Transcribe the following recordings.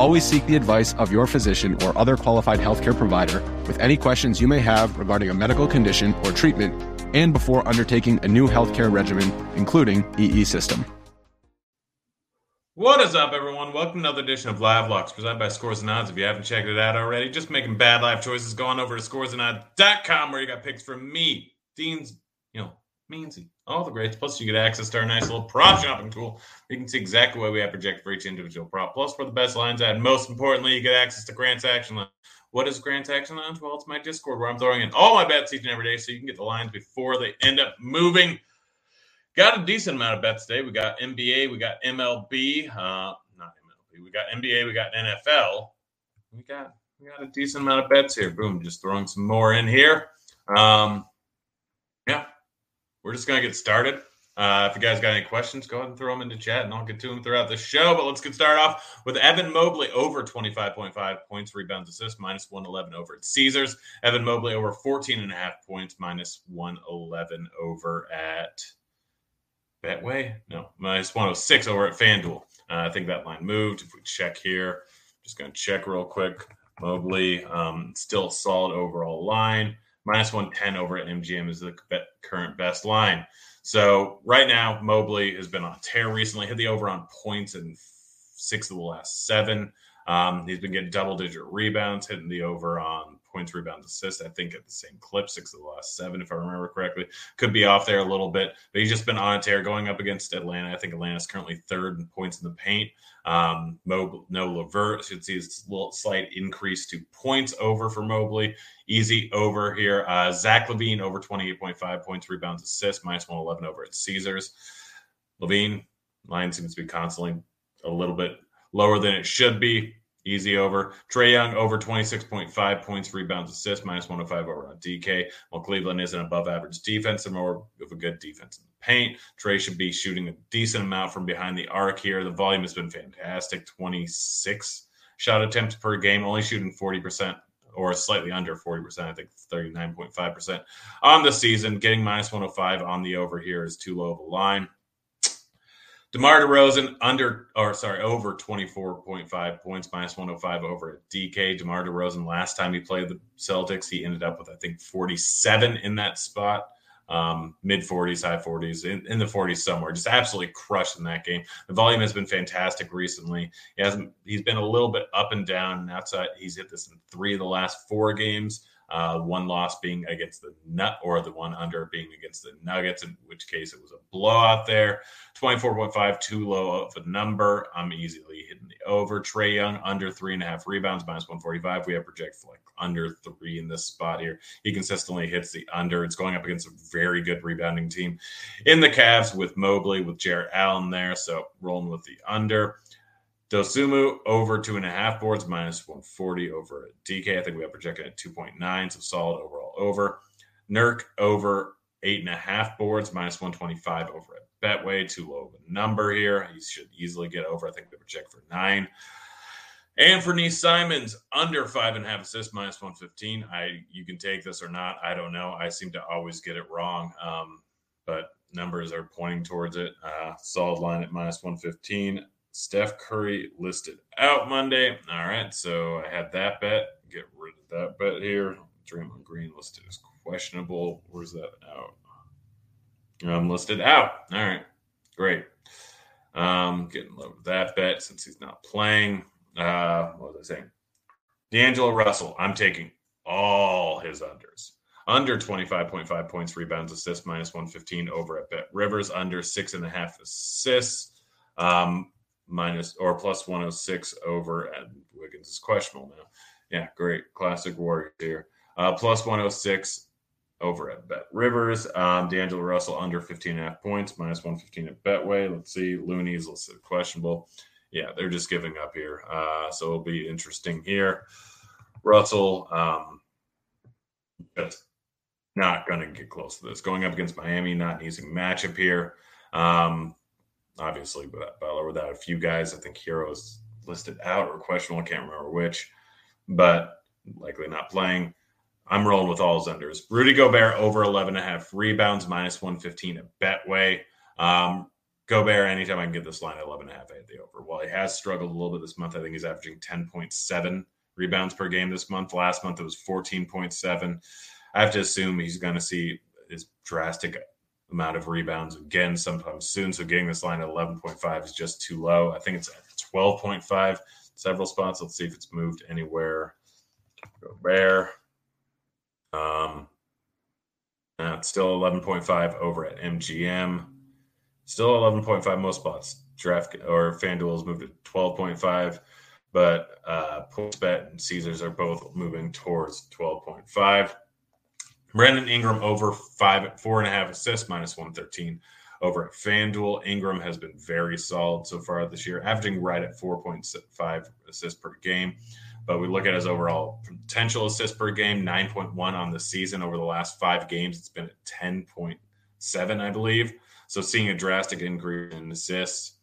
Always seek the advice of your physician or other qualified healthcare provider with any questions you may have regarding a medical condition or treatment and before undertaking a new healthcare regimen, including EE system. What is up, everyone? Welcome to another edition of Live Locks presented by Scores and Odds. If you haven't checked it out already, just making bad life choices, go on over to scoresandodds.com where you got picks from me, Dean's, you know, Meansy, all the greats. Plus, you get access to our nice little prop shopping tool. You can see exactly what we have projected for each individual prop, plus for the best lines. And most importantly, you get access to Grant's Action Lounge. What is Grant's Action Lounge? Well, it's my Discord where I'm throwing in all my bets each and every day so you can get the lines before they end up moving. Got a decent amount of bets today. We got NBA, we got MLB, uh, not MLB, we got NBA, we got NFL. We got we got a decent amount of bets here. Boom, just throwing some more in here. Um, yeah, we're just gonna get started. Uh, if you guys got any questions, go ahead and throw them into chat, and I'll get to them throughout the show. But let's get started off with Evan Mobley over 25.5 points, rebounds, assists, minus 111 over at Caesars. Evan Mobley over 14 and a half points, minus 111 over at Betway? No, minus 106 over at FanDuel. Uh, I think that line moved. If we check here, just going to check real quick. Mobley, um, still solid overall line. Minus 110 over at MGM is the current best line. So right now, Mobley has been on tear recently. Hit the over on points in six of the last seven. Um, he's been getting double digit rebounds, hitting the over on points, rebounds, assists. I think at the same clip, six of the last seven, if I remember correctly. Could be off there a little bit, but he's just been on a tear going up against Atlanta. I think Atlanta's currently third in points in the paint. Um, Mobley, no Levert should see a little slight increase to points over for Mobley. Easy over here. Uh, Zach LaVine over 28.5 points, rebounds, assists, minus 111 over at Caesars. LaVine, line seems to be constantly a little bit lower than it should be. Easy over. Trae Young over 26.5 points, rebounds, assists, minus 105 over on DK. While Cleveland is an above average defense and more of a good defense in the paint. Trey should be shooting a decent amount from behind the arc here. The volume has been fantastic 26 shot attempts per game, only shooting 40% or slightly under 40%, I think 39.5% on the season. Getting minus 105 on the over here is too low of a line. DeMar DeRozan under, or sorry, over 24.5 points, minus 105 over at DK. DeMar DeRozan, last time he played the Celtics, he ended up with, I think, 47 in that spot, um, mid 40s, high 40s, in, in, the 40s somewhere. Just absolutely crushed in that game. The volume has been fantastic recently. He hasn't, he's been a little bit up and down. Outside, he's hit this in three of the last four games. Uh, one loss being against the Nut, or the one under being against the Nuggets, in which case it was a blowout there. 24.5, too low of a number. I'm easily hitting the over. Trae Young under three and a half rebounds, minus 145. We have projected like under three in this spot here. He consistently hits the under. It's going up against a very good rebounding team in the Cavs with Mobley, with Jarrett Allen there. So rolling with the under. Dosunmu over two and a half boards, minus 140 over at DK. I think we have projected at 2.9, so solid overall over. Nurk over eight and a half boards, minus 125 over at Betway. Too low of a number here. He should easily get over. I think we project for nine. And for Anthony Simons under five and a half assists, minus 115. I you can take this or not. I don't know. I seem to always get it wrong. Um, but numbers are pointing towards it. Uh, solid line at minus 115. Steph Curry listed out Monday. All right, so I had that bet. Get rid of that bet here. Draymond Green listed as questionable. Where's that out? I'm listed out. All right, great. Um, getting low with that bet since he's not playing. Uh, what was I saying? D'Angelo Russell. I'm taking all his unders. under 25.5 points, rebounds, assists, minus 115 over at Bet Rivers, under six and a half assists, um, minus or plus 106 over at Wiggins is questionable now. Yeah, great. Classic Warriors here. Uh, plus 106 over at Bet Rivers. Um, D'Angelo Russell under 15 and a half points, minus 115 at Betway. Let's see. Looney's let's questionable. Yeah, they're just giving up here. Uh, so it'll be interesting here. Russell, um, just not going to get close to this. Going up against Miami, not an easy matchup here. Um, obviously, but Butler without a few guys. I think Herro's listed out or questionable. I can't remember which, but likely not playing. I'm rolling with all his unders. Rudy Gobert over 11 and a half rebounds, minus 115 at Betway. Um, Gobert, anytime I can get this line at 11 and a half, the over. While he has struggled a little bit this month, I think he's averaging 10.7 rebounds per game this month. Last month it was 14.7. I have to assume he's going to see his drastic amount of rebounds again sometime soon. So getting this line at 11.5 is just too low. I think it's at 12.5 several spots. Let's see if it's moved anywhere. Gobert. Um, uh, it's still 11.5 over at MGM. Still 11.5 most spots. Draft or FanDuel has moved to 12.5, but uh, PointsBet and Caesars are both moving towards 12.5. Brandon Ingram over five, four and a half assists, minus 113 over at FanDuel. Ingram has been very solid so far this year, averaging right at 4.5 assists per game. But we look at his overall potential assists per game, 9.1 on the season. Over the last five games, it's been at 10.7, I believe. So seeing a drastic increase in assists,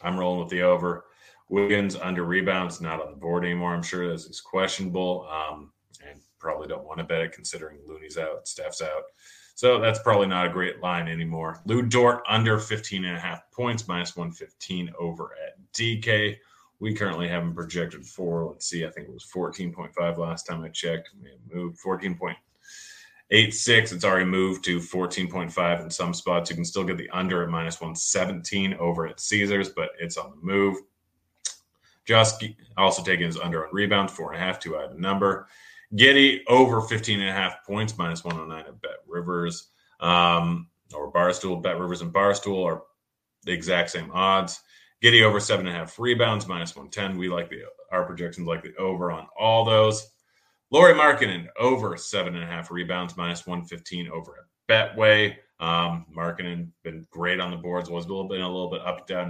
I'm rolling with the over. Wiggins under rebounds, not on the board anymore. I'm sure this is questionable. Um, and probably don't want to bet it considering Looney's out, Steph's out. So that's probably not a great line anymore. Lu Dort under 15 and a half points, minus 115 over at DK. We currently have him projected for, let's see, I think it was 14.5 last time I checked. It moved 14.86. It's already moved to 14.5 in some spots. You can still get the under at minus 117 over at Caesars, but it's on the move. Just also taking his under on rebound, four and a half, two item number. Giddey over 15 and a half points, minus 109 at Bet Rivers. Um, or Barstool. Bet Rivers and Barstool are the exact same odds. Giddey over seven and a half rebounds, minus 110. We like the our projections like the over on all those. Lauri Markkanen over seven and a half rebounds, minus 115 over at Betway. Um, Markkanen been great on the boards, was a little bit a little bit up down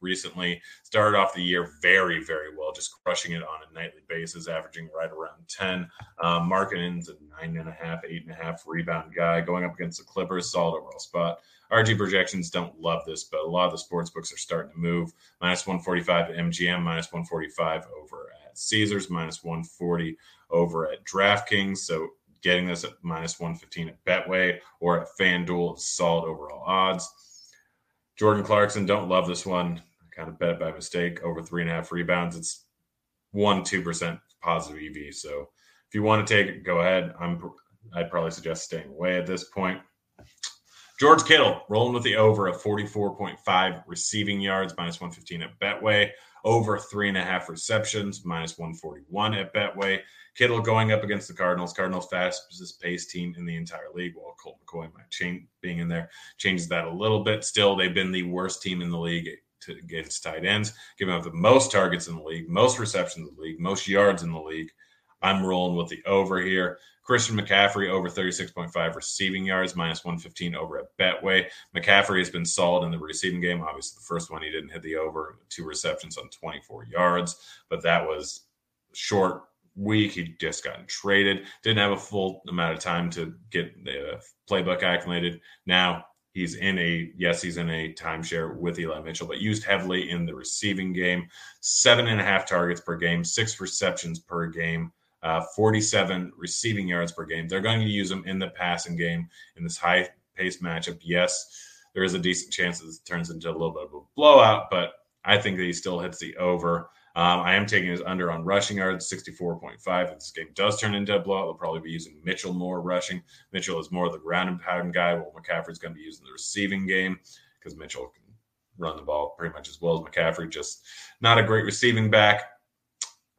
recently. Started off the year very, very well, just crushing it on a nightly basis, averaging right around 10. Um, Markkanen's a nine and a half, eight and a half rebound guy going up against the Clippers, solid overall spot. RG projections don't love this, but a lot of the sports books are starting to move. Minus 145 at MGM, minus 145 over at Caesars, minus 140 over at DraftKings. So getting this at minus 115 at Betway or at FanDuel, solid overall odds. Jordan Clarkson, don't love this one kind of bet by mistake over three and a half rebounds. It's one two percent positive EV. So if you want to take it, go ahead. I'm I'd probably suggest staying away at this point. George Kittle rolling with the over of 44.5 receiving yards, minus 115 at Betway. Over three and a half receptions, minus 141 at Betway. Kittle going up against the Cardinals. Cardinals fastest paced team in the entire league. While Colt McCoy might change being in there changes that a little bit. Still, they've been the worst team in the league to, against tight ends, giving up the most targets in the league, most receptions in the league, most yards in the league. I'm rolling with the over here. Christian McCaffrey over 36.5 receiving yards, minus 115 over at Betway. McCaffrey has been solid in the receiving game. Obviously, the first one he didn't hit the over, two receptions on 24 yards, but that was short week. He just gotten traded, didn't have a full amount of time to get the uh, playbook acclimated. Now He's in a yes, he's in a timeshare with Eli Mitchell, but used heavily in the receiving game. Seven and a half targets per game, six receptions per game, uh, 47 receiving yards per game. They're going to use him in the passing game in this high paced matchup. Yes, there is a decent chance that it turns into a little bit of a blowout, but I think that he still hits the over. Um, I am taking his under on rushing yards, 64.5. If this game does turn into a blowout, they'll probably be using Mitchell more rushing. Mitchell is more of the ground and pound guy, while McCaffrey's going to be using the receiving game because Mitchell can run the ball pretty much as well as McCaffrey. Just not a great receiving back.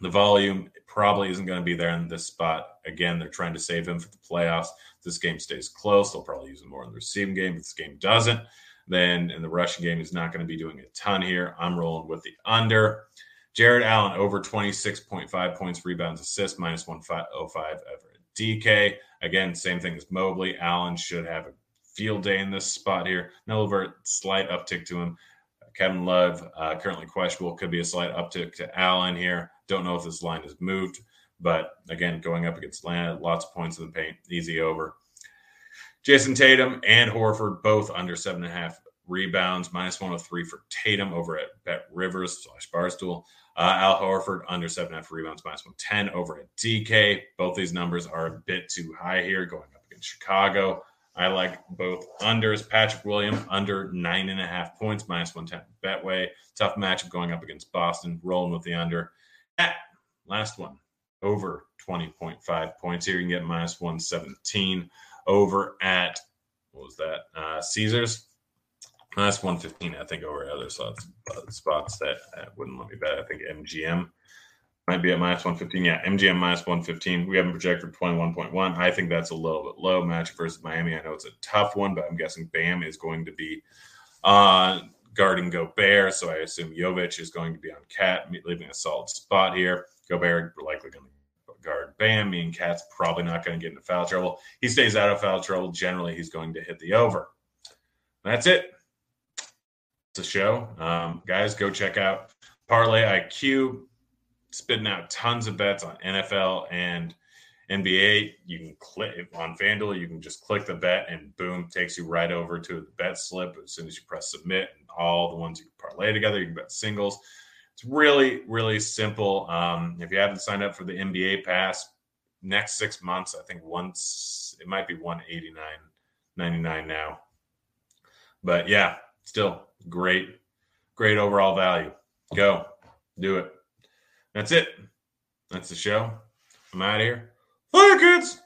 The volume probably isn't going to be there in this spot. Again, they're trying to save him for the playoffs. This game stays close, they'll probably use him more in the receiving game. If this game doesn't, then in the rushing game, he's not going to be doing a ton here. I'm rolling with the under. Jarrett Allen over 26.5 points, rebounds, assists, minus 105 Everett. DK, again, same thing as Mobley. Allen should have a field day in this spot here. No over slight uptick to him. Kevin Love, uh, currently questionable, could be a slight uptick to Allen here. Don't know if this line has moved, but again, going up against Atlanta, lots of points in the paint, easy over. Jayson Tatum and Horford both under seven and a half rebounds, minus 103 for Tatum over at Bet Rivers slash Barstool. Uh, Al Horford under seven and a half rebounds, minus 110 over at DK. Both these numbers are a bit too high here going up against Chicago. I like both unders. Patrick Williams under nine and a half points, minus 110 Betway. Tough matchup going up against Boston, rolling with the under. At last one, over 20.5 points here. You can get minus 117 over at, what was that? Uh, Caesars. Minus 115, I think, over other spots, uh, spots that uh, wouldn't let me bet. I think MGM might be at minus 115. Yeah, MGM minus 115. We haven't projected 21.1. I think that's a little bit low. Match versus Miami. I know it's a tough one, but I'm guessing Bam is going to be uh, guarding Gobert. So I assume Jovic is going to be on KAT, leaving a solid spot here. Gobert likely going to guard Bam. Me and KAT's probably not going to get into foul trouble. He stays out of foul trouble. Generally, he's going to hit the over. That's it. A show. Um, guys, go check out Parlay IQ spitting out tons of bets on NFL and NBA. You can click on FanDuel, you can just click the bet and boom, takes you right over to the bet slip as soon as you press submit and all the ones you can parlay together. You can bet singles. It's really, really simple. Um, if you haven't signed up for the NBA pass, next six months, I think once it might be 189 99 now. But yeah, still great, great overall value. Go do it. That's it. That's the show. I'm out of here. Fire kids.